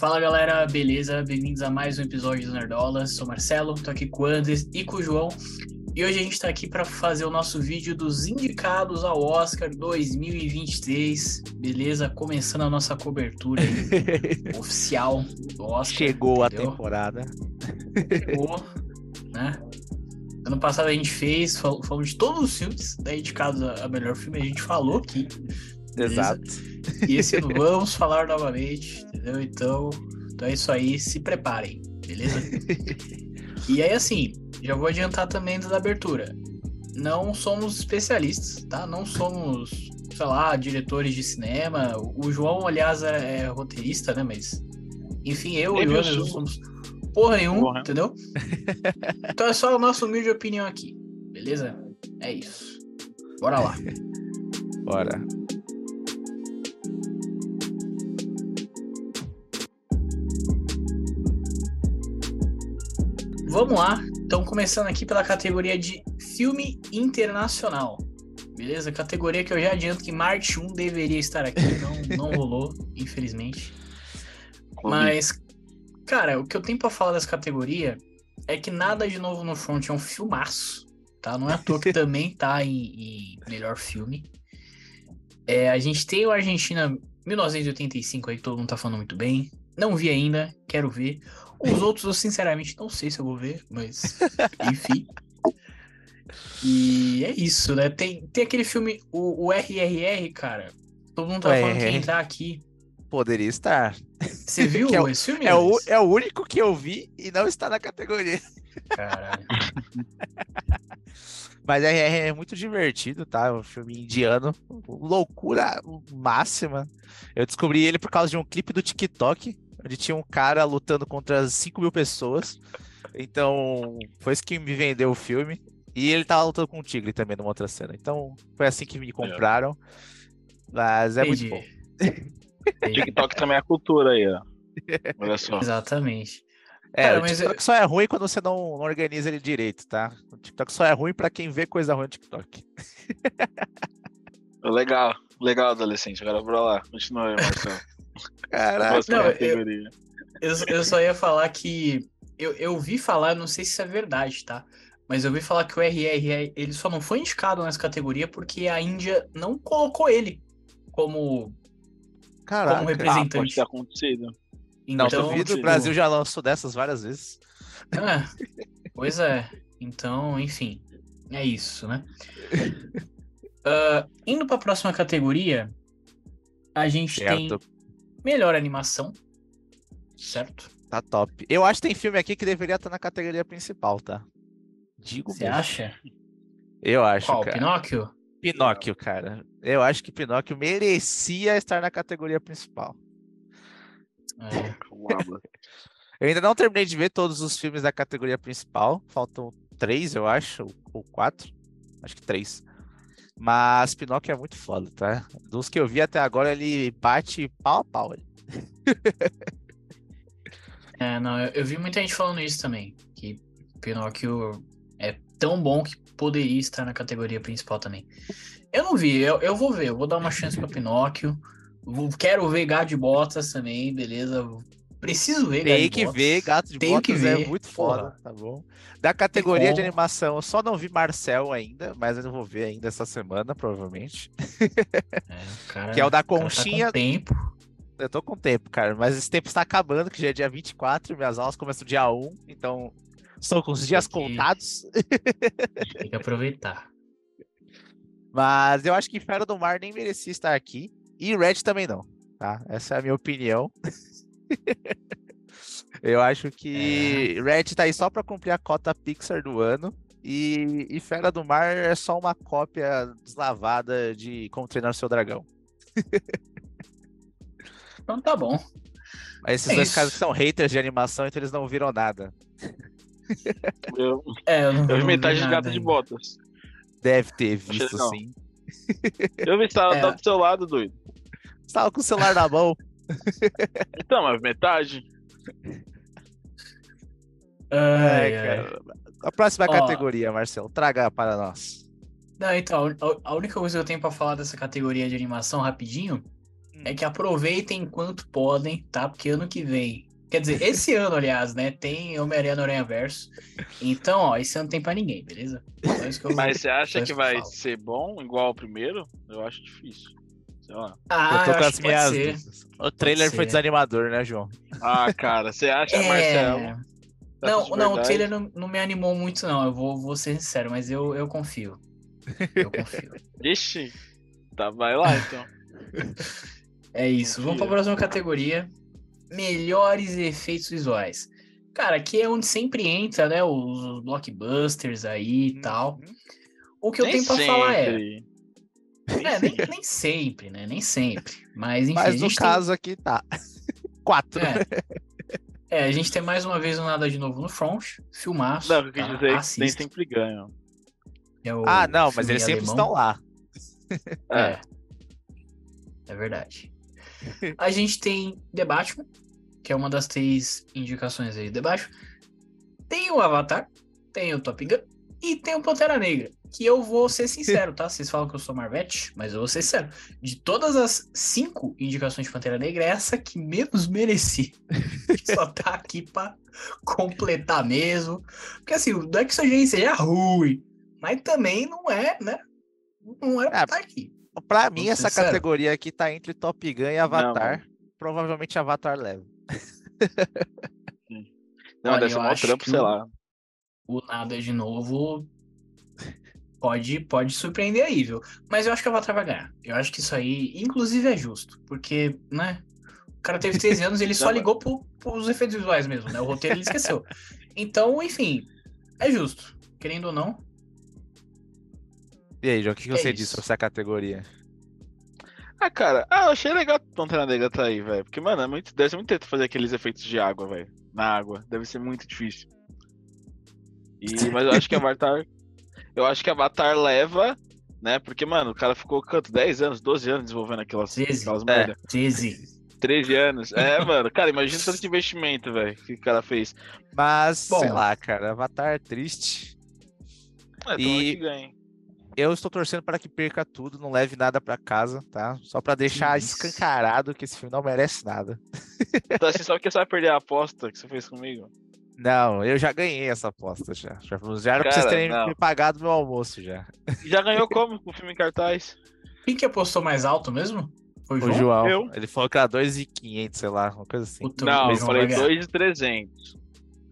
Fala galera, beleza? Bem-vindos a mais um episódio do Nerdola. Sou Marcelo, tô aqui com o Andres e com o João. E hoje a gente tá aqui para fazer o nosso vídeo dos indicados ao Oscar 2023. Beleza? Começando a nossa cobertura aí, oficial do Oscar. Chegou entendeu? a temporada. Chegou, né? Ano passado a gente fez, fal- falamos de todos os filmes né, indicados a a melhor filme, a gente falou aqui. beleza? Exato. E esse ano vamos falar novamente, entendeu? Então, então é isso aí, se preparem, beleza? E aí, assim, já vou adiantar também da abertura. Não somos especialistas, tá? Não somos, sei lá, diretores de cinema. O João, aliás, é, é roteirista, né? Mas, enfim, eu e o Anderson somos porra nenhuma, Porra. entendeu? Então é só a nossa humilde opinião aqui, beleza? É isso. Bora lá. Bora. Vamos lá. Então, começando aqui pela categoria de filme internacional. Beleza? Categoria que eu já adianto que Marte 1 deveria estar aqui. Não, não rolou, infelizmente. Mas, cara, o que eu tenho pra falar dessa categoria é que nada de novo no front é um filmaço. Tá? Não é à toa que também tá em, em melhor filme. É, a gente tem o Argentina 1985 aí, que todo mundo tá falando muito bem. Não vi ainda, quero ver. Os outros eu sinceramente não sei se eu vou ver, mas enfim. E é isso, né? Tem, tem aquele filme, o, o RRR, cara. Todo mundo tá falando que ia entrar aqui. Poderia estar. Você viu é o- esse filme? É o, é o único que eu vi e não está na categoria. Caralho. Mas é, é muito divertido, tá? É um filme indiano. Loucura máxima. Eu descobri ele por causa de um clipe do TikTok, onde tinha um cara lutando contra 5 mil pessoas. Então, foi isso que me vendeu o filme. E ele tava lutando com um tigre também numa outra cena. Então, foi assim que me compraram. Mas é muito Entendi. bom. Entendi. TikTok também é cultura aí, ó. Olha só. Exatamente. É, Cara, o mas TikTok só é ruim quando você não, não organiza ele direito, tá? O TikTok só é ruim pra quem vê coisa ruim no TikTok. Legal, legal, adolescente. Agora bora lá. Continua aí, Marcelo. Caraca. Não, eu- categoria. Eu, eu só ia falar que. Eu, eu vi falar, não sei se isso é verdade, tá? Mas eu vi falar que o RR ele só não foi indicado nessa categoria porque a Índia não colocou ele como, Caraca. como Ah, pode representante. ter acontecido. Não, então, duvido, o tipo, Brasil já lançou dessas várias vezes. É, pois é. Então, enfim, é isso, né? Ah, indo para a próxima categoria, a gente tem Certo. Melhor animação, certo? Tá top. Eu acho que tem filme aqui que deveria estar na categoria principal, tá? Digo Você acha? Eu acho, Qual? cara. Pinóquio? Pinóquio, cara. Eu acho que Pinóquio merecia estar na categoria principal. É. Eu ainda não terminei de ver todos os filmes da categoria principal. Faltam três, eu acho, ou- ou quatro. Acho que três. Mas Pinóquio é muito foda, tá? Dos que eu vi até agora, ele bate pau a pau. É, não, eu, eu vi muita gente falando isso também, que Pinóquio é tão bom que poderia estar na categoria principal também. Eu não vi, eu, eu vou ver, eu vou dar uma chance pra Pinóquio. Quero ver Gato de Botas também, beleza? Preciso ver Tem que ver, Gato de Tenho que Botas é ver, muito porra. foda, tá bom? Da categoria de animação, eu só não vi Marcel ainda, mas eu vou ver ainda essa semana, provavelmente. É, cara- Que é o da o tá com conchinha. tempo. Eu tô com tempo, cara, mas esse tempo está acabando, que já é dia 24, minhas aulas começam dia 1, então estou com os dias que- contados. Tem que aproveitar. Mas eu acho que Fera do Mar nem merecia estar aqui. E Red também não, tá? Essa é a minha opinião. eu acho que Red tá aí só pra cumprir a cota Pixar do ano. E, e Fera do Mar é só uma cópia deslavada de Como Treinar Seu Dragão. Então tá bom. Mas esses É dois isso. caras que são haters de animação, então eles não viram nada. Eu, É, eu, não, eu vi metade de gato de botas. Deve ter visto sim. Eu vi, tá, É. do seu lado, doido. Você tava com o celular na mão. Então, mas metade. Ai, Ai, ai. cara. A próxima Ó. categoria, Marcelo, traga para nós. Não, então, a, a única coisa que eu tenho pra falar dessa categoria de animação rapidinho é que aproveitem enquanto podem, tá? Porque ano que vem. Quer dizer, esse ano, aliás, né? Tem Homem-Aranha no Aranha Verso. Então, ó, esse ano tem pra ninguém, beleza? Só isso que eu- Mas você acha que eu vai falo. ser bom igual ao primeiro? Eu acho difícil. Ah, eu tô com acho as minhas. O trailer foi ser. desanimador, né, João? Ah, cara, você acha, É... Marcelo? Não, Essa de não, o trailer não, não me animou muito, não. Eu vou, vou ser sincero, mas eu, eu confio. Eu confio. Ixi. Tá, vai lá então. É isso. Vamos para a próxima categoria. Melhores efeitos visuais. Cara, aqui é onde sempre entra, né? Os, os blockbusters aí e tal. O que eu Nem tenho pra falar é. É, nem, nem sempre, né? Nem sempre. Mas enfim, Mas no gente tem- caso aqui tá. Quatro. É. É, a gente tem mais uma vez o Nada de Novo no Front, filmaço. Não, eu quis tá? dizer que nem Assista. sempre ganham. É Ah, não, mas eles sempre estão lá. É. É verdade. A gente tem The Batman, que é uma das três indicações aí. The Batman. Tem o Avatar, tem o Top Gun e tem o Pantera Negra. Que eu vou ser sincero, tá? Vocês falam que eu sou Marvete, mas eu vou ser sincero. De todas as cinco indicações de Pantera Negra, é essa que menos mereci. Só tá aqui pra completar mesmo. Porque assim, não é que isso aí seja ruim, mas também não é, né? Não era pra É, estar aqui. Pra mim, essa sincero. categoria aqui tá entre Top Gun e Avatar. Provavelmente Avatar leva. Não, Olha, deve ser eu um trampo, que sei o- lá. O nada de novo pode, pode surpreender aí, viu? Mas eu acho que o Avatar vai ganhar. Eu acho que isso aí, inclusive, é justo. Porque, né? O cara teve 13 anos e ele só ligou pro, pros efeitos visuais mesmo, né? O roteiro ele esqueceu. Então, enfim, é justo. Querendo ou não. E aí, João, o que, que É você isso. disse sobre essa categoria? Ah, cara, ah, eu achei legal o Pantera Negra tá aí, velho. Porque, mano, é muito, deve ser muito teto fazer aqueles efeitos de água, velho. Na água. Deve ser muito difícil. E, mas eu acho que Avatar. Eu acho que Avatar leva, né? Porque, mano, o cara ficou quanto? 10 anos, 12 anos desenvolvendo aquelas, 13. aquelas É. merda. 13. 13 anos. É, mano, cara, imagina tanto de investimento, velho, que o cara fez. Mas, Bom. sei lá, cara, Avatar é triste. É, E-. Eu estou torcendo para que perca tudo, não leve nada pra casa, tá? Só pra deixar isso. escancarado que esse filme não merece nada. Então, assim, só que você vai perder a aposta que você fez comigo. Não, eu já ganhei essa aposta já. Já, já era pra vocês Cara, terem não. me pagado meu almoço já. Já ganhou como com o filme em cartaz? Quem que apostou mais alto mesmo? Foi o O João? João, Eu? ele falou que era 2,500, sei lá, uma coisa assim. Puta, Não, o eu João falei vai ganhar. 2,300.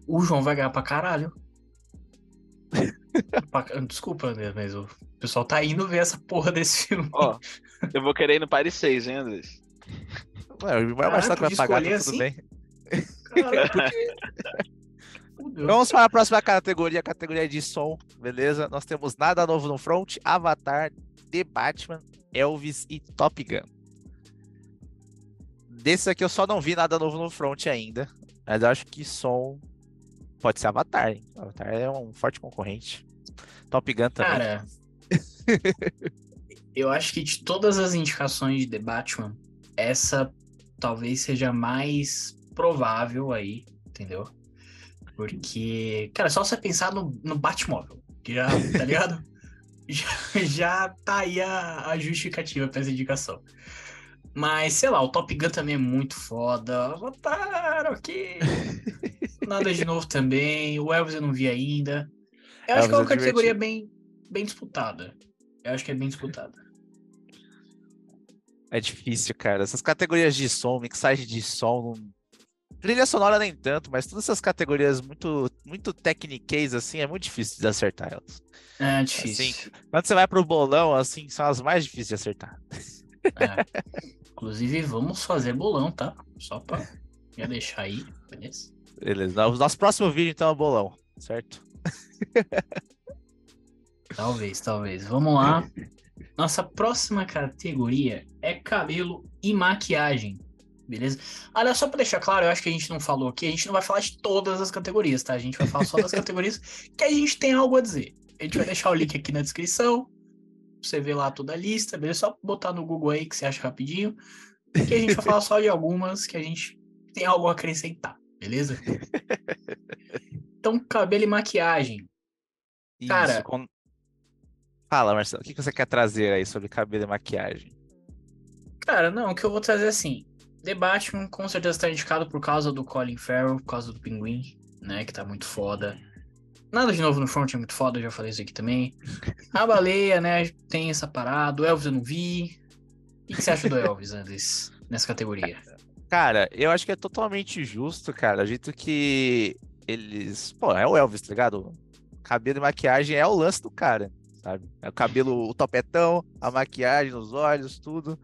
O João vai ganhar pra caralho. Desculpa, André, mas o pessoal tá indo ver essa porra desse filme. Ó, eu vou querer ir no Paris 6, hein, Andrés? Ué, o Marcelo Marcelo que vai pagar, tá tudo assim? bem. Caralho, porque... Fudeu. Vamos para a próxima categoria, categoria de som, beleza? Nós temos Nada Novo no Front, Avatar, The Batman, Elvis e Top Gun. Desses aqui eu só não vi nada novo no Front ainda, mas eu acho que som pode ser Avatar, hein? Avatar é um forte concorrente. Top Gun também. Cara, eu acho que de todas as indicações de The Batman, essa talvez seja a mais provável aí, entendeu? Porque, cara, só você pensar no, no Batmóvel, que já, tá ligado? já, já tá aí a, a justificativa pra essa indicação. Mas, sei lá, o Top Gun também é muito foda. Avatar, ok. Nada de novo também. O Elvis eu não vi ainda. Eu acho que é uma Elvis é categoria bem, bem disputada. Eu acho que é bem disputada. É difícil, cara. Essas categorias de som, mixagem de som, não- trilha sonora nem tanto, mas todas essas categorias muito, muito techniquez, assim, é muito difícil de acertar elas. É difícil. Assim, Quando você vai pro bolão, assim, são as mais difíceis de acertar. É. Inclusive, vamos fazer bolão, tá? Só pra já deixar aí, beleza? Beleza. O nosso próximo vídeo, então, é bolão, certo? Talvez, talvez. Vamos lá. Nossa próxima categoria é cabelo e maquiagem. Beleza? Olha, só pra deixar claro, eu acho que a gente não falou aqui, a gente não vai falar de todas as categorias, tá? A gente vai falar só das categorias que a gente tem algo a dizer. A gente vai deixar o link aqui na descrição. pra Você vê lá toda a lista, beleza? Só botar no Google aí que você acha rapidinho. Que a gente vai falar só de algumas que a gente tem algo a acrescentar, beleza? Então, cabelo e maquiagem. Cara- Isso, com- Fala, Marcelo, o que que você quer trazer aí sobre cabelo e maquiagem? Cara, não, o que eu vou trazer é assim. The Batman com certeza tá indicado por causa do Colin Farrell, por causa do Pinguim, né? Que tá muito foda. Nada de novo no front é muito foda, eu já falei isso aqui também. A baleia, né? Tem essa parada. O Elvis eu não vi. O que você acha do Elvis, Andres, nessa categoria? Cara, eu acho que é totalmente justo, cara. O jeito que eles. Pô, é o Elvis, tá ligado? Cabelo e maquiagem é o lance do cara, sabe? É o cabelo, o topetão, a maquiagem nos olhos, tudo.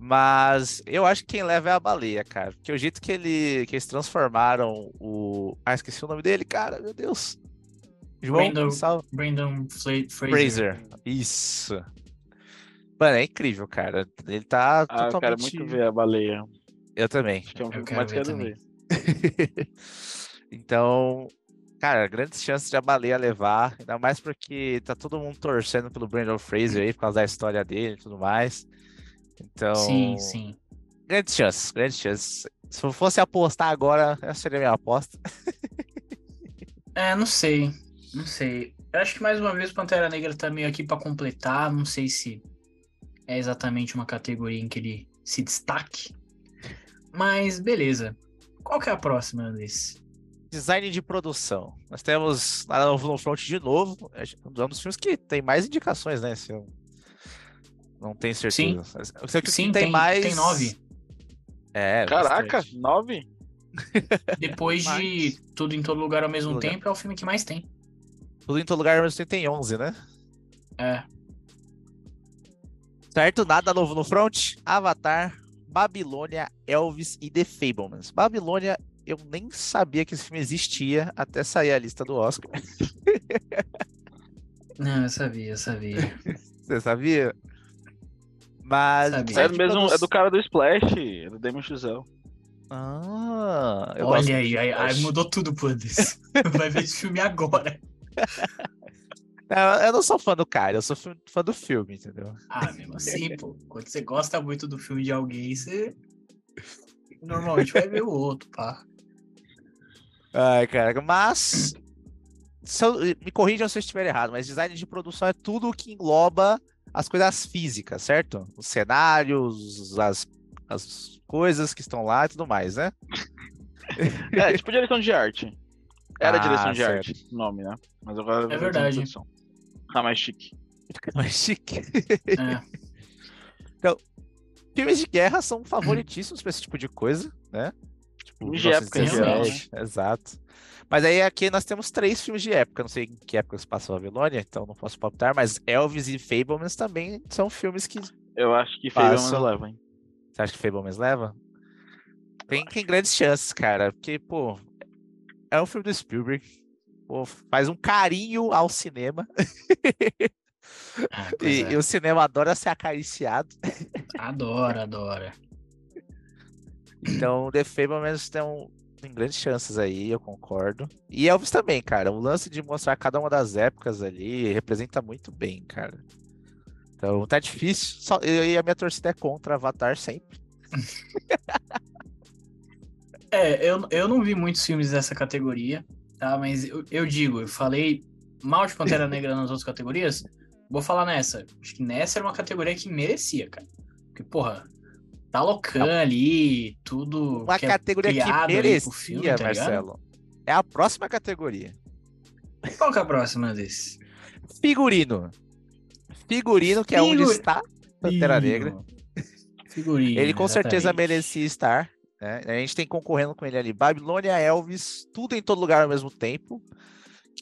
Mas eu acho que quem leva é a baleia, cara. Porque o jeito que, ele, que eles transformaram o. Ah, esqueci o nome dele, cara, meu Deus. João Brandon, Sal... Brandon Fla- Fraser. Fraser. Isso. Mano, é incrível, cara. Ele tá Ah, eu quero totalmente. muito ver a baleia. Eu também. Acho que é um Eu que mais ver quero ver. então, cara, grandes chances de a baleia levar. Ainda mais porque tá todo mundo torcendo pelo Brandon Fraser aí, por causa da história dele e tudo mais. Então, Sim, sim. grandes chances, grandes chances. Se eu fosse apostar agora, essa seria a minha aposta. É, não sei. Não sei. Eu acho que mais uma vez o Pantera Negra tá meio aqui pra completar. Não sei se é exatamente uma categoria em que ele se destaque. Mas beleza. Qual que é a próxima, Andrés? Design de produção. Nós temos lá no no Front de novo, é um dos filmes que tem mais indicações, né? Se eu não tenho certeza. Eu sei que o que Sim, tem, tem, mais. tem nove. É, Caraca, bastante. nove? Depois de Mais. Tudo em Todo Lugar ao mesmo Lugar. tempo, é o filme que mais tem. Tudo em todo lugar, mas tem 11, né? É. Certo? Nada novo no front. Avatar, Babilônia, Elvis e The Fablemans. Babilônia, eu nem sabia que esse filme existia até sair a lista do Oscar. Não, eu sabia, eu sabia. Você sabia? Mas. Design É, mesmo, é do cara do Splash, é do Damon Chazelle. Ah, Olha aí, aí, aí mudou tudo pro Andrés. Vai ver esse filme agora. Não, eu não sou fã do cara, eu sou fã fã do filme, entendeu? Ah, mesmo assim, pô. Quando você gosta muito do filme de alguém, você normalmente vai ver o outro, pá. Ai, cara, mas. se eu- me corrijam se eu estiver errado, mas design de produção é tudo que engloba as coisas físicas, certo? Os cenários, as, as coisas que estão lá e tudo mais, né? É, tipo direção de arte. Era Ah, direção de certo. arte, o nome, né? Mas agora É verdade. Ah, mais chique. Mais chique. É. Filmes de guerra são favoritíssimos pra esse tipo de coisa, né? Tipo, de época, em 1917, Exato. Mas aí aqui nós temos três filmes de época. Não sei em que época se passou a Babilônia, então não posso palpitar, mas Elvis e Fablemans também são filmes que. Eu acho que Passa. Fableman leva, hein? Você acha que Fablemans leva? Tem, tem grandes chances, cara. Porque, pô, é um filme do Spielberg. Pô, faz um carinho ao cinema. Ah, E, é. e o cinema adora ser acariciado. Adora, adora. Então, The Fablemans tem, um, tem grandes chances aí, eu concordo. E Elvis também, cara. O lance de mostrar cada uma das épocas ali representa muito bem, cara. Então, tá difícil. Só, e e a minha torcida é contra Avatar sempre. É, eu, eu não vi muitos filmes dessa categoria, tá? Mas eu, eu digo, eu falei mal de Pantera Negra nas outras categorias, vou falar nessa. Acho que nessa era uma categoria que merecia, cara. Porque, porra, tá Locan ali, tudo. Uma que é categoria que ali pro merecia, filme, tá ligado? Marcelo. É a próxima categoria. Qual que é a próxima desse? Figurino. Figurino, que é onde está Pantera Negra. Figurino. Ele com certeza exatamente. merecia estar. né? A gente tem concorrendo com ele ali. Babilônia, Elvis, tudo em todo lugar ao mesmo tempo.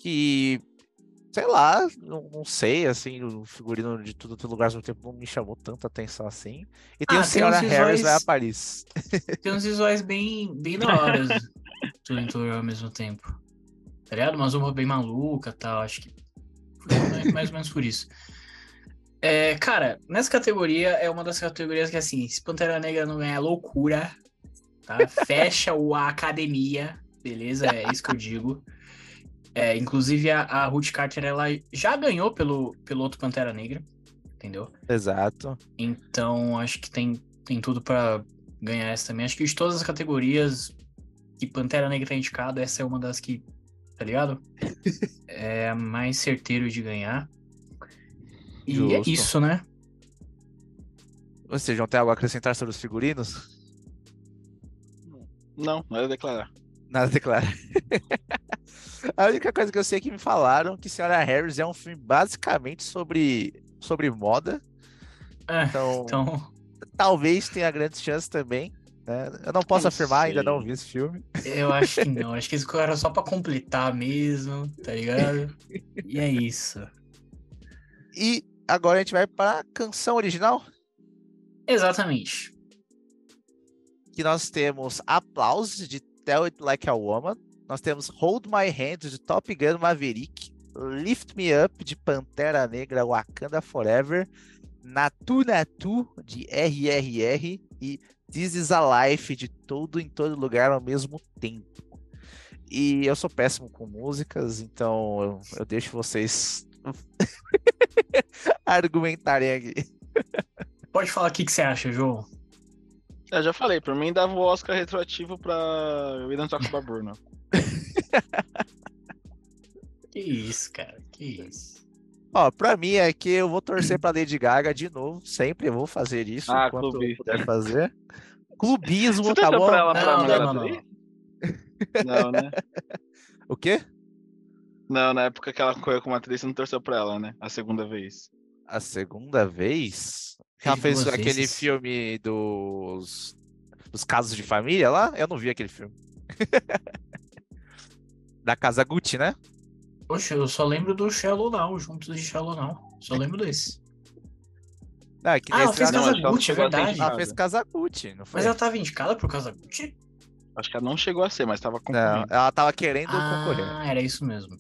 Que, sei lá, não, não sei, assim, o figurino de tudo todo lugar ao mesmo tempo não me chamou tanta atenção assim. E tem Ah, o tem Senhora uns Harris vai a Paris. Tem uns visuais bem, bem da hora, tudo em tudo ao mesmo tempo. Tá ligado? Umas roupas bem maluca e tal, acho que foi mais- ou menos por isso. É, cara, nessa categoria é uma das categorias que, assim, se Pantera Negra não ganhar, é loucura, tá? Fecha o, a academia, beleza? É isso que eu digo. É, inclusive, a, a Ruth Carter, ela já ganhou pelo, pelo outro Pantera Negra, entendeu? Exato. Então, acho que tem, tem tudo pra ganhar essa também. Acho que de todas as categorias que Pantera Negra tá indicado, essa é uma das que, tá ligado? é a mais certeiro de ganhar. E é Justo. isso, né? Vocês não tem algo a acrescentar sobre os figurinos? Não, não era declarar. Nada a declarar. a única coisa que eu sei é que me falaram que Senhora Harris é um filme basicamente sobre, sobre moda. É, Então, então, talvez tenha grandes chances também. né? Eu não posso afirmar, ainda sei. não vi esse filme. eu acho que não. Acho que esse era só pra completar mesmo, tá ligado? E é isso. E agora a gente vai para a canção original, Exatamente. que nós temos Aplausos de Tell It Like a Woman, nós temos Hold My Hand de Top Gun Maverick, Lift Me Up de Pantera Negra Wakanda Forever, Natu Natu de RRR e This Is a Life de Todo em Todo Lugar ao mesmo tempo. E eu sou péssimo com músicas, então eu, eu deixo vocês argumentarem aqui. Pode falar o que, que você acha, João. Eu já falei, pra mim dava o Oscar retroativo pra We Don't Talk About Bruno. Que isso, cara. Que isso. Ó, pra mim é que eu vou torcer pra Lady Gaga de novo, sempre eu vou fazer isso Ah, enquanto eu clubista. puder fazer. Clubismo, Você tá torceu bom? pra ela pra Não, não, não, atriz? Não, né? O quê? Não, na época que ela correu como atriz, você não torceu pra ela, né? A segunda vez. A segunda vez? Ela fez aquele vezes. filme dos dos casos de família lá? Eu não vi aquele filme. da Casa Gucci, né? Poxa, eu só lembro do Shallow Now, juntos de Shallow Now. Só lembro desse. Não, é que Ah, ela fez ela, Casa- ela Gucci, é verdade. ela fez Casa Gucci, não foi? Mas ela tava indicada por Casa Gucci? Acho que ela não chegou a ser, mas tava Não, concorrendo. ela tava querendo concorrer. Ah, era isso mesmo.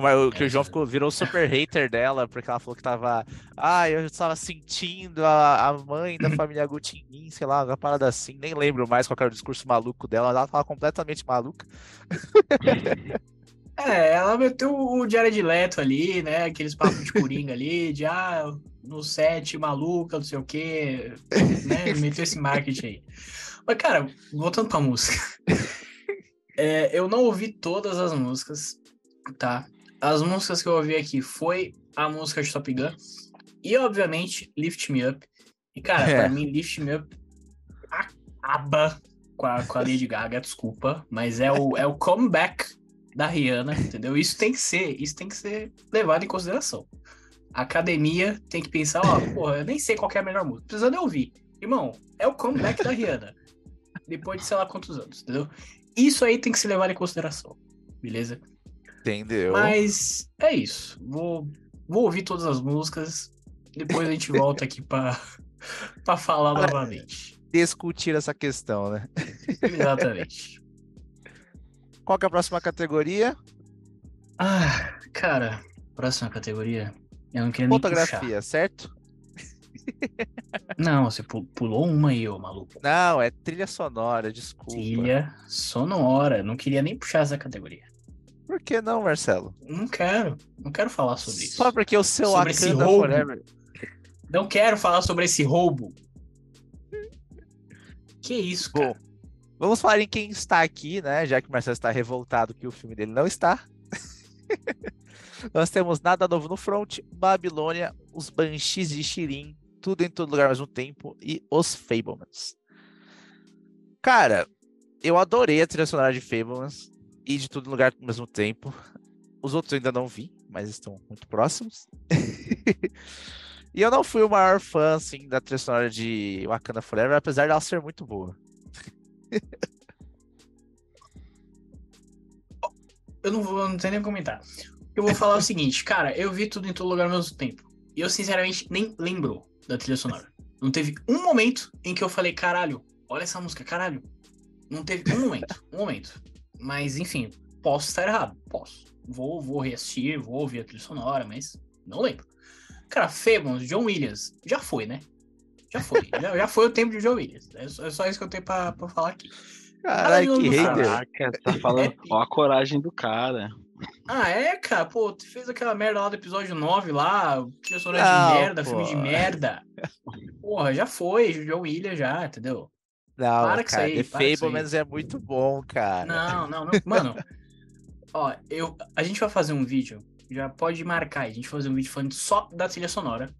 Que o, que É, o João ficou, virou super hater dela, porque ela falou que tava. Ah, eu estava sentindo a, a mãe da família Gucci em mim, sei lá, uma parada assim. Nem lembro mais qual era o discurso maluco dela, ela tava completamente maluca. É, ela meteu o Jared Leto ali, né? Aqueles papos de coringa ali, de ah, no set, maluca, não sei o quê, né? Meteu esse marketing aí. Mas, cara, voltando pra música. É, eu não ouvi todas as músicas, tá? As músicas que eu ouvi aqui foi a música de Top Gun e, obviamente, Lift Me Up. E, cara, É. pra mim, Lift Me Up acaba com a, com a Lady Gaga, desculpa, mas é o, é o comeback da Rihanna, entendeu? Isso tem que ser, isso tem que ser levado em consideração. A academia tem que pensar, ó, porra, eu nem sei qual é a melhor música, precisando eu ouvir. Irmão, é o comeback da Rihanna. Depois de sei lá quantos anos, entendeu? Isso aí tem que se levar em consideração, beleza? Entendeu? Mas é isso. Vou, vou ouvir todas as músicas. Depois a gente volta aqui pra, pra falar novamente. Discutir essa questão, né? Exatamente. Qual é a próxima categoria? Ah, cara, próxima categoria. Eu não queria nem puxar. Fotografia, certo? Não, você pu- pulou uma aí, ô maluco. Não, é trilha sonora, desculpa. Trilha sonora. Não queria nem puxar essa categoria. Por que não, Marcelo? Não quero. Não quero falar sobre isso. Só porque o seu Sobre esse roubo. Forever. Não quero falar sobre esse roubo. Que isso, cara? Bom, vamos falar em quem está aqui, né? Já que o Marcelo está revoltado que o filme dele não está. Nós temos Nada Novo no Front, Babilônia, Os Banshees de Shirin, Tudo em Todo Lugar ao mesmo tempo e Os Fablemans. Cara, eu adorei a trilha sonora de Fablemans e de Tudo em Lugar ao mesmo tempo. Os outros eu ainda não vi, mas estão muito próximos. e eu não fui o maior fã, assim, da trilha sonora de Wakanda Forever, apesar dela ser muito boa. Eu não vou, não tenho nem comentar. Eu vou falar o seguinte, cara, eu vi tudo em todo lugar ao mesmo tempo. E eu, sinceramente, nem lembro da trilha sonora. Não teve um momento em que eu falei, caralho, olha essa música, caralho. Não teve um momento, um momento. Mas, enfim, posso estar errado, posso. Vou, vou reassistir, vou ouvir a trilha sonora, mas não lembro. Cara, Fabons, John Williams, já foi, né? Já foi. já, já foi o tempo de John Williams. É só, é só isso que eu tenho pra, pra falar aqui. Caralho, que hater. Caraca, tá falando. É. Ó a coragem do cara. Ah, é, cara? Pô, tu fez aquela merda lá do episódio 9 lá, trilha sonora Não, de merda, filme de pô. merda. Porra, já foi, John Williams já, entendeu? Não, Para cara, aí, The para aí. Fablemans é muito bom, cara. Não, não, não. Mano, ó, eu, a gente vai fazer um vídeo, já pode marcar aí, a gente vai fazer um vídeo falando só da trilha sonora,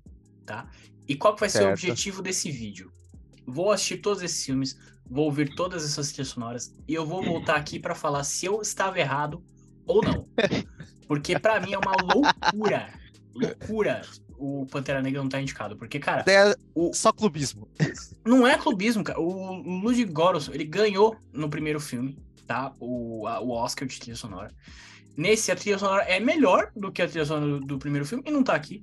tá? E qual que vai ser o Certo. objetivo desse vídeo? Vou assistir todos esses filmes, vou ouvir todas essas trilhas sonoras e eu vou voltar aqui pra falar se eu estava errado ou não. Porque pra mim é uma loucura, loucura o Pantera Negra não tá indicado, porque cara, É o, só clubismo. não é clubismo, cara. O Ludwig Göransson, ele ganhou no primeiro filme, tá? O, a- o Oscar de trilha sonora. Nesse, a trilha sonora é melhor do que a trilha sonora do, do primeiro filme e não tá aqui.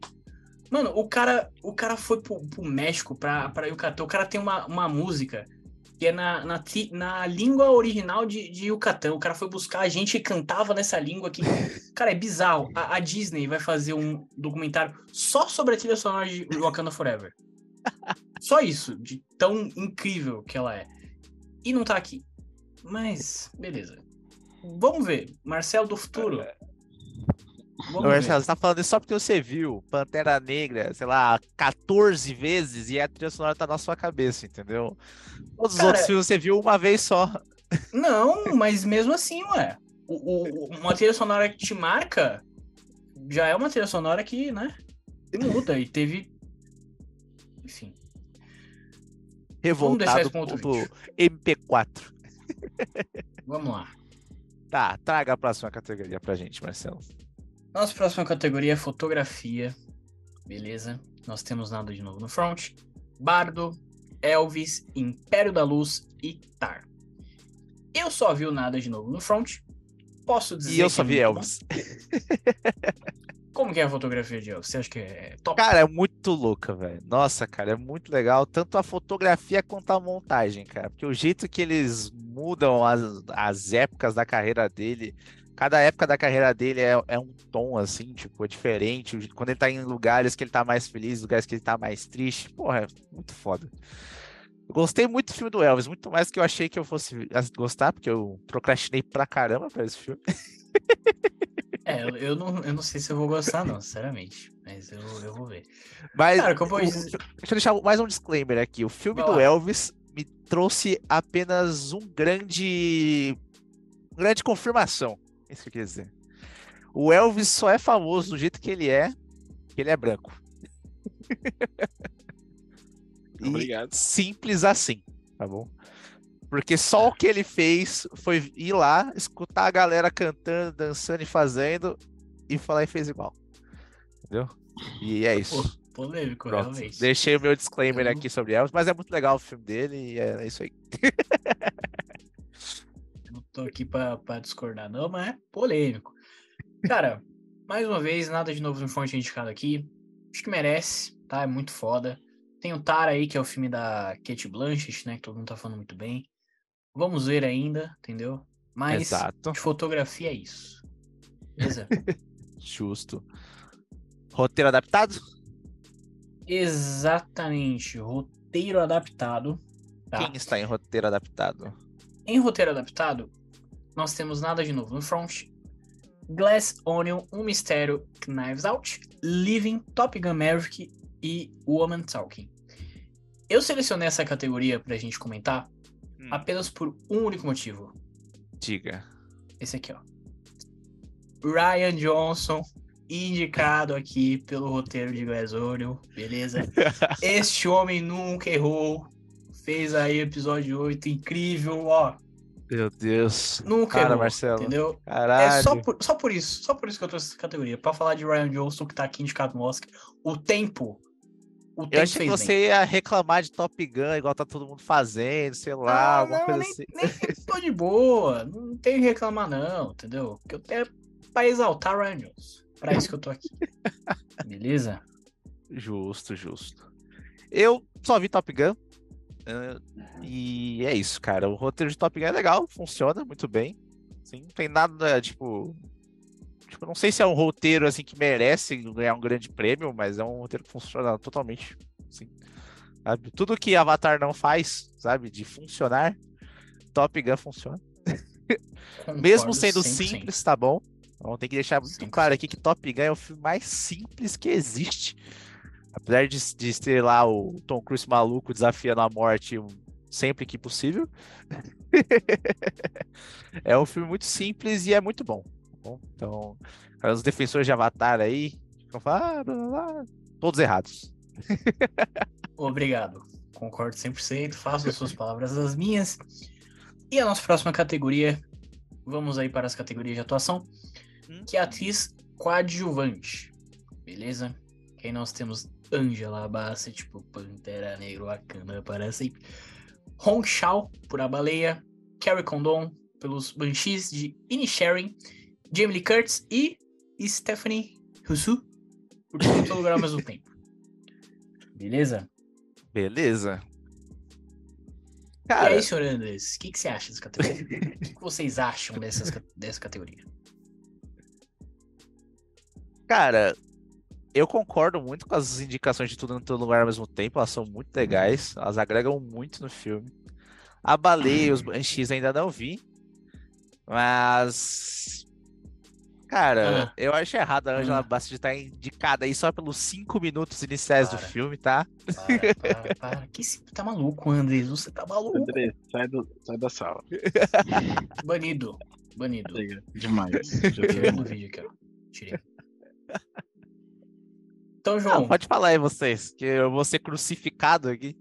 Mano, o cara, o cara foi pro, pro México, pra, pra Yucatán. O cara tem uma, uma música que é na, na, na língua original de, de Yucatán. O cara foi buscar a gente e cantava nessa língua que. Cara, é bizarro. A, a Disney vai fazer um documentário só sobre a trilha sonora de Wakanda Forever. Só isso, de tão incrível que ela é. E não tá aqui. Mas, beleza. Vamos ver. Marcelo do futuro. Vamos Marcelo, ver. você tá falando isso só porque você viu Pantera Negra, sei lá, 14 vezes e a trilha sonora tá na sua cabeça, entendeu? Todos os Cara- outros filmes você viu uma vez só. Não, mas mesmo assim, ué. O, o- uma trilha sonora que te marca já é uma trilha sonora que, né? Muda e teve. Enfim. Revoltado do vídeo. MP4. Vamos lá. Tá, traga a próxima categoria pra gente, Marcelo. Nossa próxima categoria é fotografia. Beleza. Nós temos nada de novo no front. Bardo, Elvis, Império da Luz e Tar. Eu só vi o nada de novo no front. Posso dizer E eu só é vi bom. Elvis. Como que é a fotografia de Elvis? Você acha que é top? Cara, é muito louca, velho. Nossa, cara, é muito legal. Tanto a fotografia quanto a montagem, cara. Porque o jeito que eles mudam as, as épocas da carreira dele. Cada época da carreira dele é, é um tom, assim, tipo, é diferente. Quando ele tá em lugares que ele tá mais feliz, lugares que ele tá mais triste. Porra, é muito foda. Eu gostei muito do filme do Elvis, muito mais do que eu achei que eu fosse gostar, porque eu procrastinei pra caramba pra esse filme. É, eu, não, eu não sei se eu vou gostar, não, sinceramente. Mas eu, eu vou ver. Mas Cara, o que eu deixa eu deixar mais um disclaimer aqui. O filme Vai do lá. Elvis me trouxe apenas um grande. uma grande confirmação. É isso que eu queria dizer. O Elvis só é famoso do jeito que ele é, que ele é branco. E Obrigado. simples assim, tá bom? Porque só o que ele fez foi ir lá, escutar a galera cantando, dançando e fazendo e falar e fez igual. Entendeu? E é isso. Pô, polêmico, Pronto, realmente. deixei o meu disclaimer Eu- aqui sobre Elvis, mas é muito legal o filme dele e é isso aí. Não tô aqui pra, pra discordar, não, mas é polêmico. Cara, mais uma vez, nada de novo no front indicado aqui. Acho que merece, tá? É muito foda. Tem o Tara aí, que é o filme da Kate Blanchett, né? Que todo mundo tá falando muito bem. Vamos ver ainda, entendeu? Mas Exato, de fotografia é isso. Beleza? justo. Roteiro adaptado? Exatamente. Roteiro adaptado. Tá? Quem está em roteiro adaptado? Em roteiro adaptado, nós temos nada de novo no front. Glass Onion, Um Mistério, Knives Out, Living, Top Gun Maverick e Woman Talking. Eu selecionei essa categoria pra gente comentar Hum, apenas por um único motivo. diga. Esse aqui, ó. Ryan Johnson, indicado aqui pelo roteiro de Glass Onion, beleza? Este homem nunca errou. Fez aí episódio 8 incrível, ó. Meu Deus. Nunca Cara, errou, Marcelo. entendeu? Caralho. É só por, só por isso, só por isso que eu trouxe essa categoria. Pra falar de Ryan Johnson, que tá aqui indicado no Oscar. O tempo. O Eu achei que você bem. ia reclamar de Top Gun, igual tá todo mundo fazendo, sei lá, Ah, alguma não, coisa nem, assim. nem tô de boa. Não tenho que reclamar, não, entendeu? Porque eu tenho pra exaltar Ryan Johnson. Pra isso que eu tô aqui. Beleza? Justo, justo. Eu só vi Top Gun. eh, e é isso, cara. O roteiro de Top Gun é legal, funciona muito bem. Assim, não tem nada, tipo. Tipo, não sei se é um roteiro assim que merece ganhar um grande prêmio, mas é um roteiro que funciona totalmente. Assim, sabe? Tudo que Avatar não faz, sabe, de funcionar, Top Gun funciona. Mesmo sendo 100%. simples, tá bom? Então tem que deixar muito 100%. claro aqui que Top Gun é o filme mais simples que existe. Apesar de, de ter lá o Tom Cruise maluco desafiando a morte sempre que possível. é um filme muito simples e é muito bom. Bom? Então, os defensores de Avatar aí ficam falando, ah, todos errados. Obrigado. Concordo 100%. Faço as suas palavras as minhas. E a nossa próxima categoria, vamos aí para as categorias de atuação, Hum. que é atriz coadjuvante. Beleza? Que aí nós temos Angela Bassett por Pantera Negra Wakanda para sempre. Hong Shao por A Baleia. Carrie Condon pelos Banshees de Inisherin. Jamie Lee Curtis e Stephanie Hsu por Tudo em Todo Lugar ao mesmo tempo. Beleza? Beleza. E Cara, aí, senhor Andres, o que, que você acha dessa categoria? O que, vocês acham dessas, dessa categoria? cara, eu concordo muito com as indicações de tudo em todo lugar ao mesmo tempo. Elas são muito legais, elas agregam muito no filme. A baleia e os Banshees ainda não vi, mas. Cara, Ah. eu acho errado a Angela Ah. Bassett estar indicada aí só pelos cinco minutos iniciais do Para. filme, tá? Para, para, para. Que se... Tá maluco, Andres? Você tá maluco. André, sai, do, sai da sala. Banido. Banido. Demais. Já Tirei do vídeo aqui, ó. Tirei. Então, Não, João, pode falar aí vocês, que eu vou ser crucificado aqui.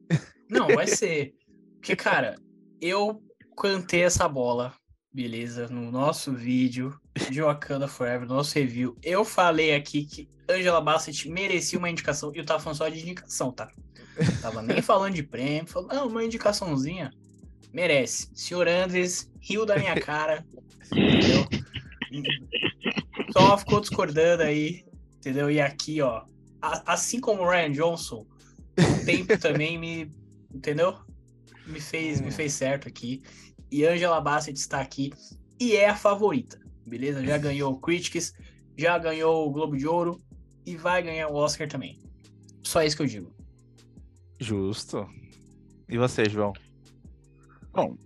não, vai ser. Porque, cara, eu cantei essa bola, beleza? No nosso vídeo de Wakanda Forever, no nosso review. Eu falei aqui que Angela Bassett merecia uma indicação. E eu tava falando só de indicação, tá? Tava nem falando de prêmio. Falando, não, uma indicaçãozinha. Merece. Senhor Andres riu da minha cara. Entendeu? Só ficou discordando aí. Entendeu? E aqui, ó. assim como o Ryan Johnson, o tempo também me. Entendeu? Me fez, me fez certo aqui. E Angela Bassett está aqui e é a favorita. Beleza? Já ganhou o Critics, já ganhou o Globo de Ouro e vai ganhar o Oscar também. Só isso que eu digo. Justo. E você, João? Bom,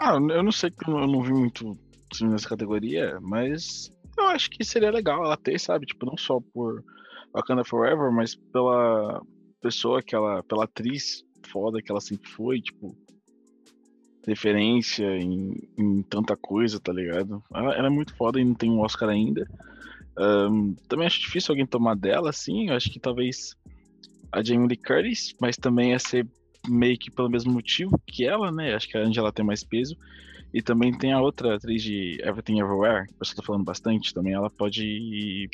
ah, eu não sei que eu não- vi muito filme nessa categoria, mas eu acho que seria legal ela ter, sabe? Tipo, não só por Wakanda Forever, mas pela pessoa que ela, pela atriz foda que ela sempre foi, tipo, referência em, em tanta coisa, tá ligado? Ela, ela é muito foda e não tem um Oscar ainda. Ahn, também acho difícil alguém tomar dela, assim. Eu acho que talvez a Jamie Lee Curtis, mas também ia ser meio que pelo mesmo motivo que ela, né? Acho que a Angela tem mais peso. E também tem a outra atriz de Everything Everywhere, que pessoal tá falando bastante, também ela pode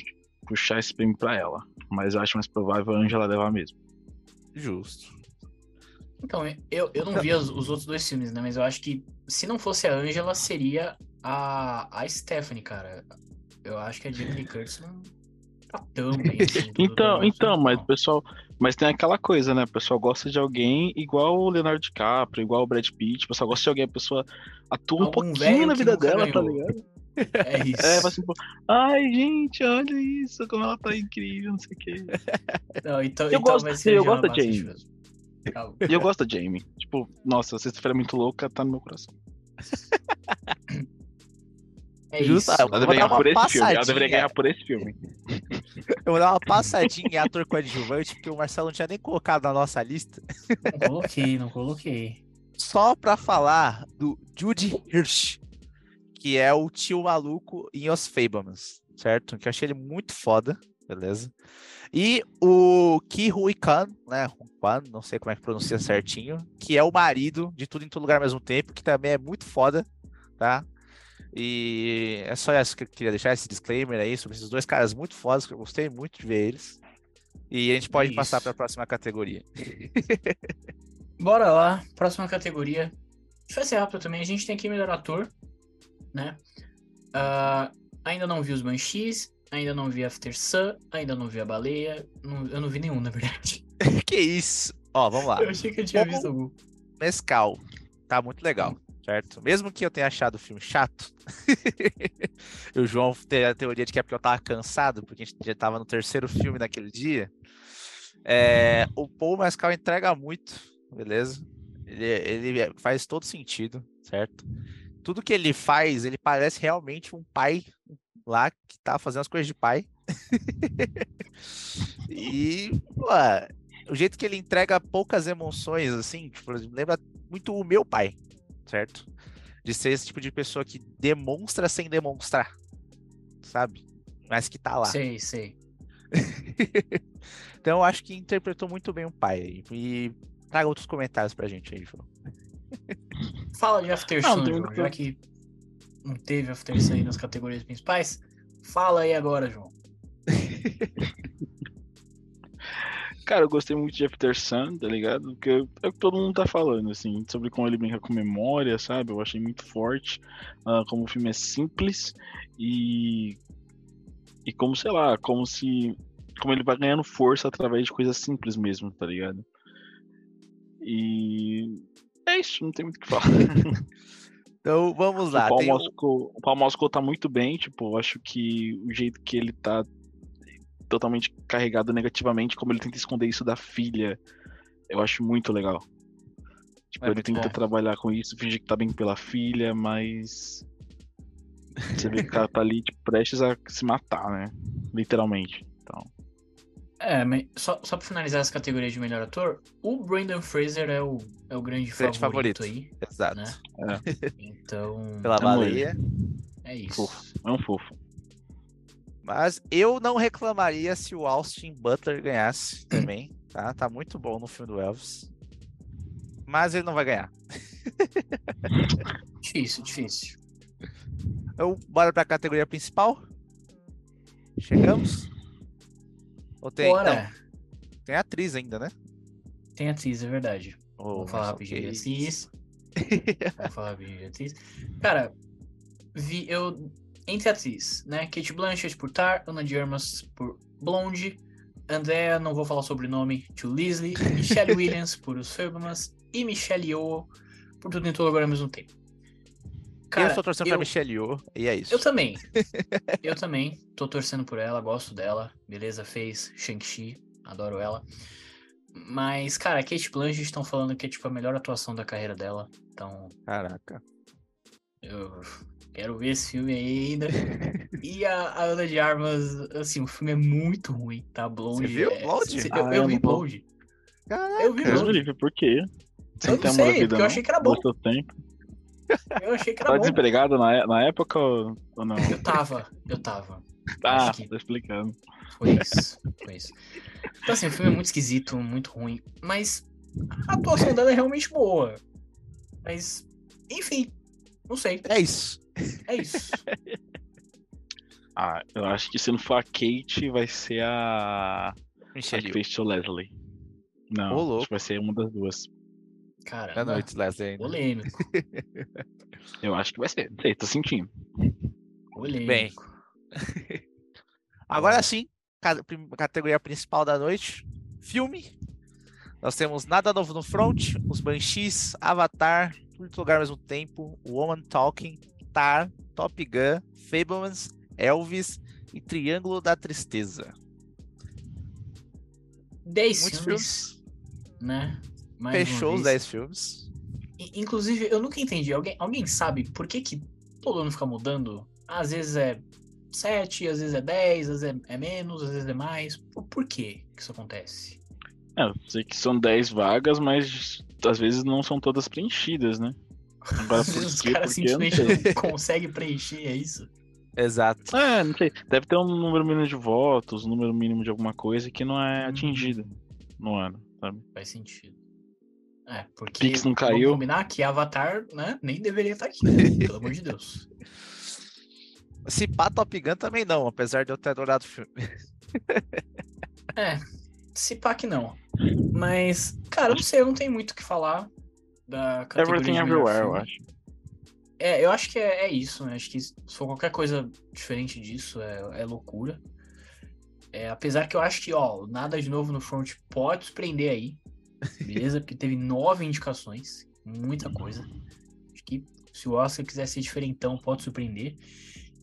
puxar esse prêmio pra ela. Mas eu acho mais provável a Angela levar mesmo. Justo. Então, eu, eu não vi os, os outros dois filmes, né? Mas eu acho que se não fosse a Angela, seria a, a Stephanie, cara. Eu acho que a Jamie Curtis não tá tão bem assim. Então, então, mas o pessoal. Mas tem aquela coisa, né? O pessoal gosta de alguém igual o Leonardo DiCaprio, igual o Brad Pitt. O pessoal gosta de alguém, a pessoa atua um Algum pouquinho velho na vida dela, tá ganhou. ligado? É isso. É, assim, pô, ai, gente, olha isso, como ela tá incrível, não sei o quê. Não, então, Eu então gosto- vai ser eu gosto Jamie. mesmo. Calma. E eu gosto da Jamie. Tipo, nossa, sexta-feira é muito louca, tá no meu coração. É Justo, isso. ah, Ela Vou deveria ganhar por esse filme. Ela deveria ganhar por esse filme. Eu vou dar uma passadinha em ator coadjuvante, porque o Marcelo não tinha nem colocado na nossa lista. Não coloquei, não coloquei. Só pra falar do Judy Hirsch, que é o tio maluco em Os Fablemans, certo? Que eu achei ele muito foda, beleza? E o Ki Hui Kwan, né? Kwan, não sei como é que pronuncia certinho, que é o marido de Tudo em Todo Lugar ao mesmo tempo, que também é muito foda, tá? E é só isso que eu queria deixar, esse disclaimer aí sobre esses dois caras muito fodas, que eu gostei muito de ver eles. E a gente pode passar Isso. para a próxima categoria. Bora lá, próxima categoria. A gente vai ser rápido também. A gente tem aqui melhor ator, né? Ah, ainda não vi os Banshees, ainda não vi After Sun, ainda não vi a baleia. não- eu não vi nenhum, na verdade. que isso? Ó, vamos lá. Eu achei que eu tinha visto algum. Mescal. Tá muito legal, certo? Mesmo que eu tenha achado o filme chato, e o João tem a teoria de que é porque eu tava cansado, porque a gente já tava no terceiro filme naquele dia. é, o Paul Mescal entrega muito, beleza? Ele, ele faz todo sentido, certo? Tudo que ele faz, ele parece realmente um pai lá que tá fazendo as coisas de pai. e, pô, o jeito que ele entrega poucas emoções, assim, tipo, lembra muito o meu pai, certo? De ser esse tipo de pessoa que demonstra sem demonstrar, sabe? Mas que tá lá. Sei, sei. então eu acho que interpretou muito bem o pai. E traga outros comentários pra gente aí, João. Fala de After Não, João, já que não teve After Sun aí nas categorias principais. Fala aí agora, João. Cara, eu gostei muito de After Sun, tá ligado? Porque é o que todo mundo tá falando, assim, sobre como ele brinca com memória, sabe? Eu achei muito forte, ah, como o filme é simples e. E como, sei lá, como se. Como ele vai ganhando força através de coisas simples mesmo, tá ligado? E. É isso, não tem muito o que falar. Então vamos lá. O Paul, tem o- Moscow, o Paul Moscow tá muito bem, tipo, eu acho que o jeito que ele tá totalmente carregado negativamente, como ele tenta esconder isso da filha, eu acho muito legal. Tipo, É ele tenta bom. trabalhar com isso, fingir que tá bem pela filha, mas. Você vê que o cara tá ali, tipo, prestes a se matar, né? Literalmente. Então. É, mas só, só pra finalizar as categorias de melhor ator, o Brandon Fraser é o, é o grande, Grande favorito, favorito. aí, Exato. né? Então, Pela baleia. é isso. Fofo. É um fofo. Mas eu não reclamaria se o Austin Butler ganhasse também, tá? Tá muito bom no filme do Elvis. Mas ele não vai ganhar. Difícil, difícil. Então, bora pra categoria principal? Chegamos? Ou tem, Bora. não, tem atriz ainda, né? Tem atriz, é verdade. Oh, Vou falar rapidinho de atriz. Vou falar rapidinho de atriz. Cara, vi eu. Entre atriz, né? Kate Blanchett por Tar, Ana de Armas por Blonde, Andrea, não vou falar sobre o nome, to Leslie, Michelle Williams por Os Fablemans e Michelle Yeoh por Tudo em Todo Lugar ao mesmo tempo. Eu estou torcendo eu- pra Michelle Yeoh, e é isso. Eu também. eu também. Tô torcendo por ela, gosto dela. Beleza, fez Shang-Chi, adoro ela. Mas, cara, a Kate Blanchett estão falando que é tipo a melhor atuação da carreira dela. Então, Caraca. eu quero ver esse filme ainda. e a, a Ana de Armas, assim, o filme é muito ruim, tá? Blonde. Você viu é- Blonde? cê- Ah, eu, eu eu vi Blonde. Caraca. Eu vi Blonde. por quê? Eu não sei, porque eu achei que era bom. Tempo. Eu achei que era Tá bom. desempregado na, na época ou, ou não? Eu tava, eu tava. Ah, que- tá explicando. Foi isso, foi isso. Então, assim, o filme é muito esquisito, muito ruim, mas a atuação dela é realmente boa. Mas, enfim, não sei, É isso. é isso. Ah, eu acho que se não for a Kate, vai ser a. A Michelle fez o Leslie. Não, Ô, louco. acho que vai ser uma das duas. Boa Caramba, noite, Leslie. ainda. polêmico, Eu acho que vai ser. Não sei, tô sentindo. polêmico. Bem. Agora sim, categoria principal da noite: filme. Nós temos Nada Novo no Front, Os Banshees, Avatar, Tudo Lugar ao mesmo tempo, Woman Talking, Tar, Top Gun, Fablemans, Elvis e Triângulo da Tristeza. 10 Muitos filmes, né? Mais Fechou os vez. 10 filmes. Inclusive, eu nunca entendi. Alguém, alguém sabe por que, que todo ano fica mudando? Às vezes é 7, às vezes é 10, às vezes é, é menos, às vezes é mais. Por, por que isso acontece? É, eu sei que são 10 vagas, mas às vezes não são todas preenchidas, né? Agora Às por vezes os caras simplesmente não conseguem preencher, é isso? Exato. É, não sei. Deve ter um número mínimo de votos, um número mínimo de alguma coisa que não é Hum. atingido no ano, sabe? Faz sentido. É, porque Pix não vamos caiu. combinar que Avatar, né, nem deveria estar aqui, pelo amor de Deus. Se pá, Top Gun também não, apesar de eu ter adorado o filme. É, se pá que não. Mas, cara, eu não sei, eu não tenho muito o que falar da categoria Everything Everywhere, eu filme. acho. É, eu acho que é, é isso, né? Acho que se for qualquer coisa diferente disso, é, é loucura. É, apesar que eu acho que, ó, nada de novo no front pode surpreender aí. Beleza? Porque teve nove indicações. Muita coisa. Acho que se o Oscar quiser ser diferentão, pode surpreender.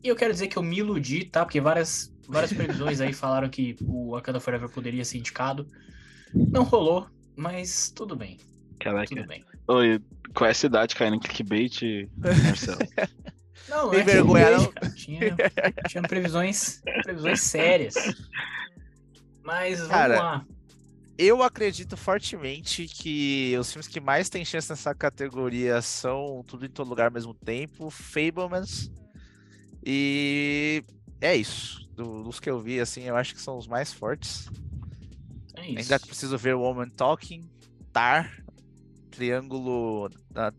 E eu quero dizer que eu me iludi, tá? Porque várias, várias previsões aí falaram que o Wakanda Forever poderia ser indicado. Não rolou, mas tudo bem. Caraca. Tudo bem. Oi, qual é essa idade caindo em clickbait, Marcelo? Não, não Tem é vergonha, não? Tinha, tinha previsões, previsões sérias. Mas vamos Cara, lá. Eu acredito fortemente que os filmes que mais têm chance nessa categoria são Tudo em Todo Lugar ao mesmo tempo, Fablemans. E é isso. do- dos que eu vi, assim, eu acho que são os mais fortes. É isso. Ainda preciso ver Woman Talking, Tar, Triângulo da,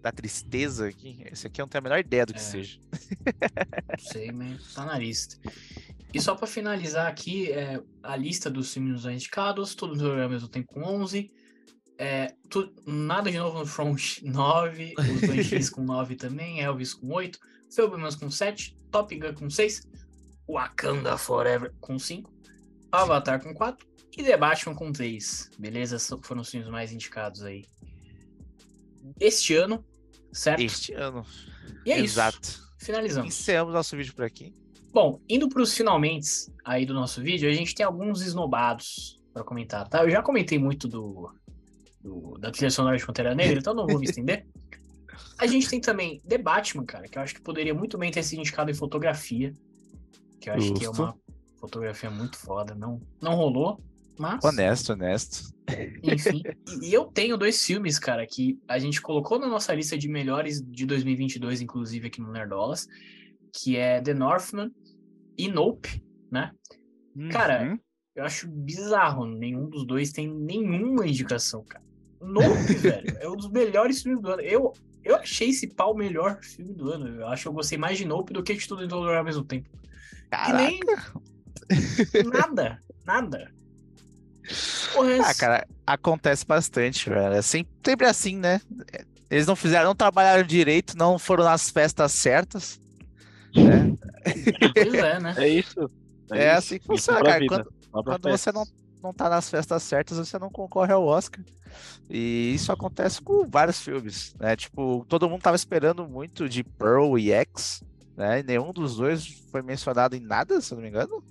da Tristeza aqui. Esse aqui eu não tenho a menor ideia do que É. seja. Não sei, mas tá na lista. E só pra finalizar aqui, é, a lista dos filmes indicados, todos ao mesmo tempo com 11. É, tu- nada de novo no Front 9, os X com 9 também, Elvis com 8, Fablemans com 7, Top Gun com 6, Wakanda Forever com 5, Avatar com 4 e The Batman com 3. Beleza? Foram os filmes mais indicados aí. Este ano, certo? Este ano. E é Exato. isso. Finalizamos. Encerramos nosso vídeo por aqui. Bom, indo para os finalmente aí do nosso vídeo, a gente tem alguns esnobados para comentar, tá? Eu já comentei muito do, do- da trilha sonora de Pantera Negra, então não vou me estender. A gente tem também The Batman, cara, que eu acho que poderia muito bem ter sido indicado em fotografia, que eu acho que é Justo. uma fotografia muito foda, não, não rolou, mas Honesto, honesto. enfim. E, e eu tenho dois filmes, cara, que a gente colocou na nossa lista de melhores de 2022, inclusive aqui no Nerdolas, que é The Northman e Nope, né? Cara, Uhum. Eu acho bizarro, nenhum dos dois tem nenhuma indicação, cara. Nope, velho, é um dos melhores filmes do ano. Eu, eu achei esse pau o melhor filme do ano. Eu acho que eu gostei mais de Nope do que de tudo em todo lugar ao mesmo tempo. Caraca. E nem. nada, nada. Porra, Ah, cara, acontece bastante, velho. É sempre, sempre assim, né? Eles não fizeram, não trabalharam direito, não foram nas festas certas. Né? Pois é, né? É isso. É, isso. assim que funciona, cara. vida. Quando, quando você não, não tá nas festas certas, você não concorre ao Oscar. E isso acontece com vários filmes, né? Tipo, todo mundo tava esperando muito de Pearl e X, né? E nenhum dos dois foi mencionado em nada, se eu não me engano.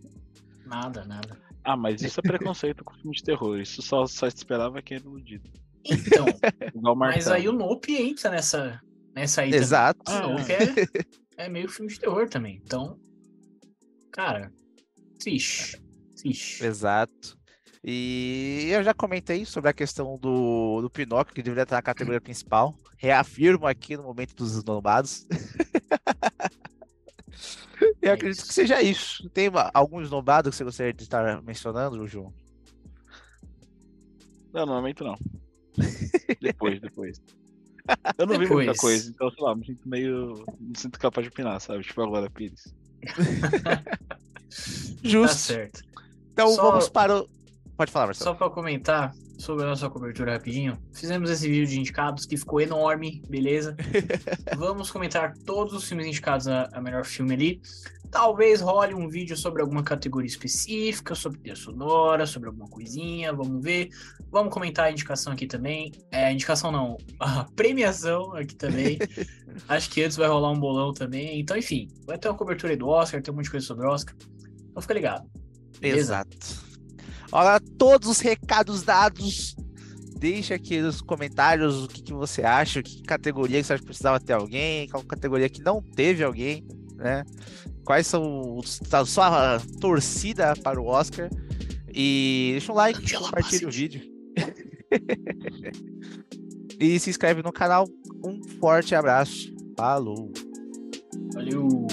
Nada, nada. Ah, mas isso é preconceito com filme de terror. Isso só, só se esperava quem era iludido. Então, mas aí o Nope entra nessa, nessa aí. Exato. O Nope é, é meio filme de terror também. Então, cara, triste. Triste. Exato. E eu já comentei sobre a questão do, do Pinóquio, que deveria estar na categoria principal. Reafirmo aqui no momento dos esnobados. Eu É acredito isso. que seja isso. Tem uma- algum esnobado que você gostaria de estar mencionando, João? Não, no momento não. depois, depois. Eu não vi Depois. muita coisa, então, sei lá, me sinto meio. Me sinto capaz de opinar, sabe? Tipo agora, Pires. Tá Justo. certo. então Só- vamos para o. Pode falar, Marcelo. Só pra comentar sobre a nossa cobertura rapidinho, fizemos esse vídeo de indicados que ficou enorme, beleza? Vamos comentar todos os filmes indicados a, a melhor filme ali. Talvez role um vídeo sobre alguma categoria específica, sobre trilha sonora, sobre alguma coisinha, vamos ver. Vamos comentar a indicação aqui também. É, indicação não, a premiação aqui também. Acho que antes vai rolar um bolão também. Então, enfim, vai ter uma cobertura aí do Oscar, tem um monte de coisa sobre o Oscar. Então fica ligado. beleza? Exato. Olha, todos os recados dados. Deixa aqui nos comentários o que, que você acha, que categoria que você acha que precisava ter alguém, qual categoria que não teve alguém, né? Quais são os- a sua torcida para o Oscar. E deixa um like, Angela compartilha o Bassett. vídeo. e se inscreve no canal. Um forte abraço. Falou! Valeu!